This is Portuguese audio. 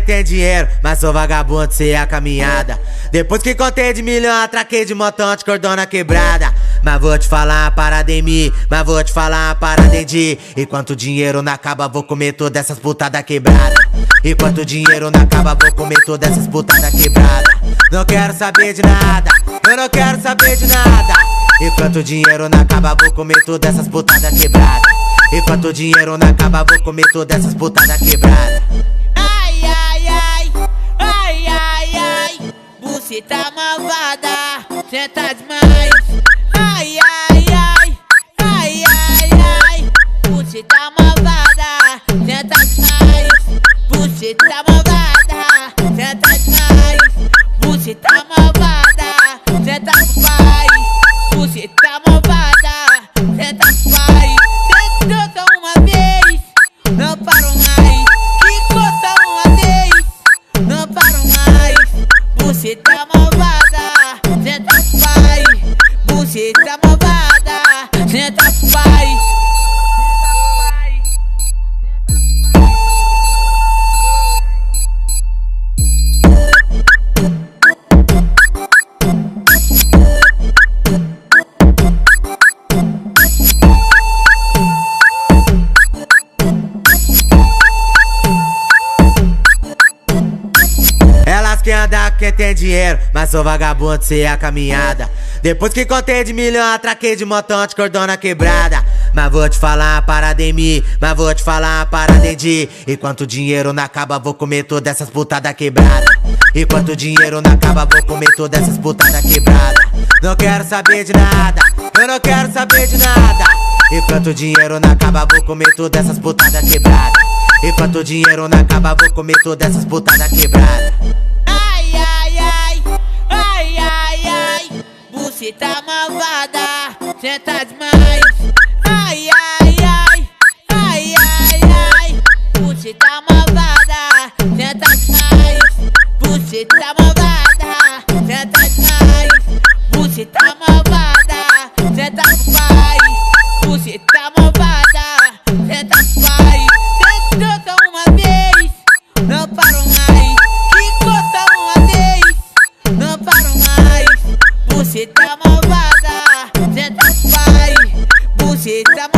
tem dinheiro, mas sou vagabundo, cê é a caminhada. Depois que contei de milhão, atraquei de motão, de cordona quebrada. Mas vou te falar uma parada em mim, mas vou te falar uma parada em ti. Enquanto o dinheiro não acaba, vou comer todas essas putadas quebradas. Enquanto o dinheiro não acaba, vou comer todas essas putadas quebradas. Não quero saber de nada, eu não quero saber de nada. Enquanto o dinheiro não acaba, vou comer todas essas putadas quebradas. Enquanto o dinheiro não acaba, vou comer todas essas putadas quebradas. Buceta malvada, senta demais. Ai, ai, ai, ai, ai, ai, buceta malvada, senta demais. Buceta malvada, Malvada, senta pai. Buceta Elas que andam quem tem dinheiro, mas sou vagabundo, cê é a caminhada. Depois que contei de milhão, atraquei de motão, de cordona quebrada. Mas vou te falar uma parada em mim, mas vou te falar uma parada em ti. Enquanto dinheiro não acaba, vou comer todas essas putadas quebradas. Enquanto dinheiro não acaba, vou comer todas essas putadas quebradas. Não quero saber de nada, eu não quero saber de nada. Enquanto dinheiro não acaba, vou comer todas essas putadas quebradas. Enquanto dinheiro não acaba, vou comer todas essas putadas quebradas. que tá malvada, senta demais. Ai, ai, ai, ai, ai, ai. Você tá malvada, senta demais. Você tá malvada, senta demais. Você tá malvada. Sheta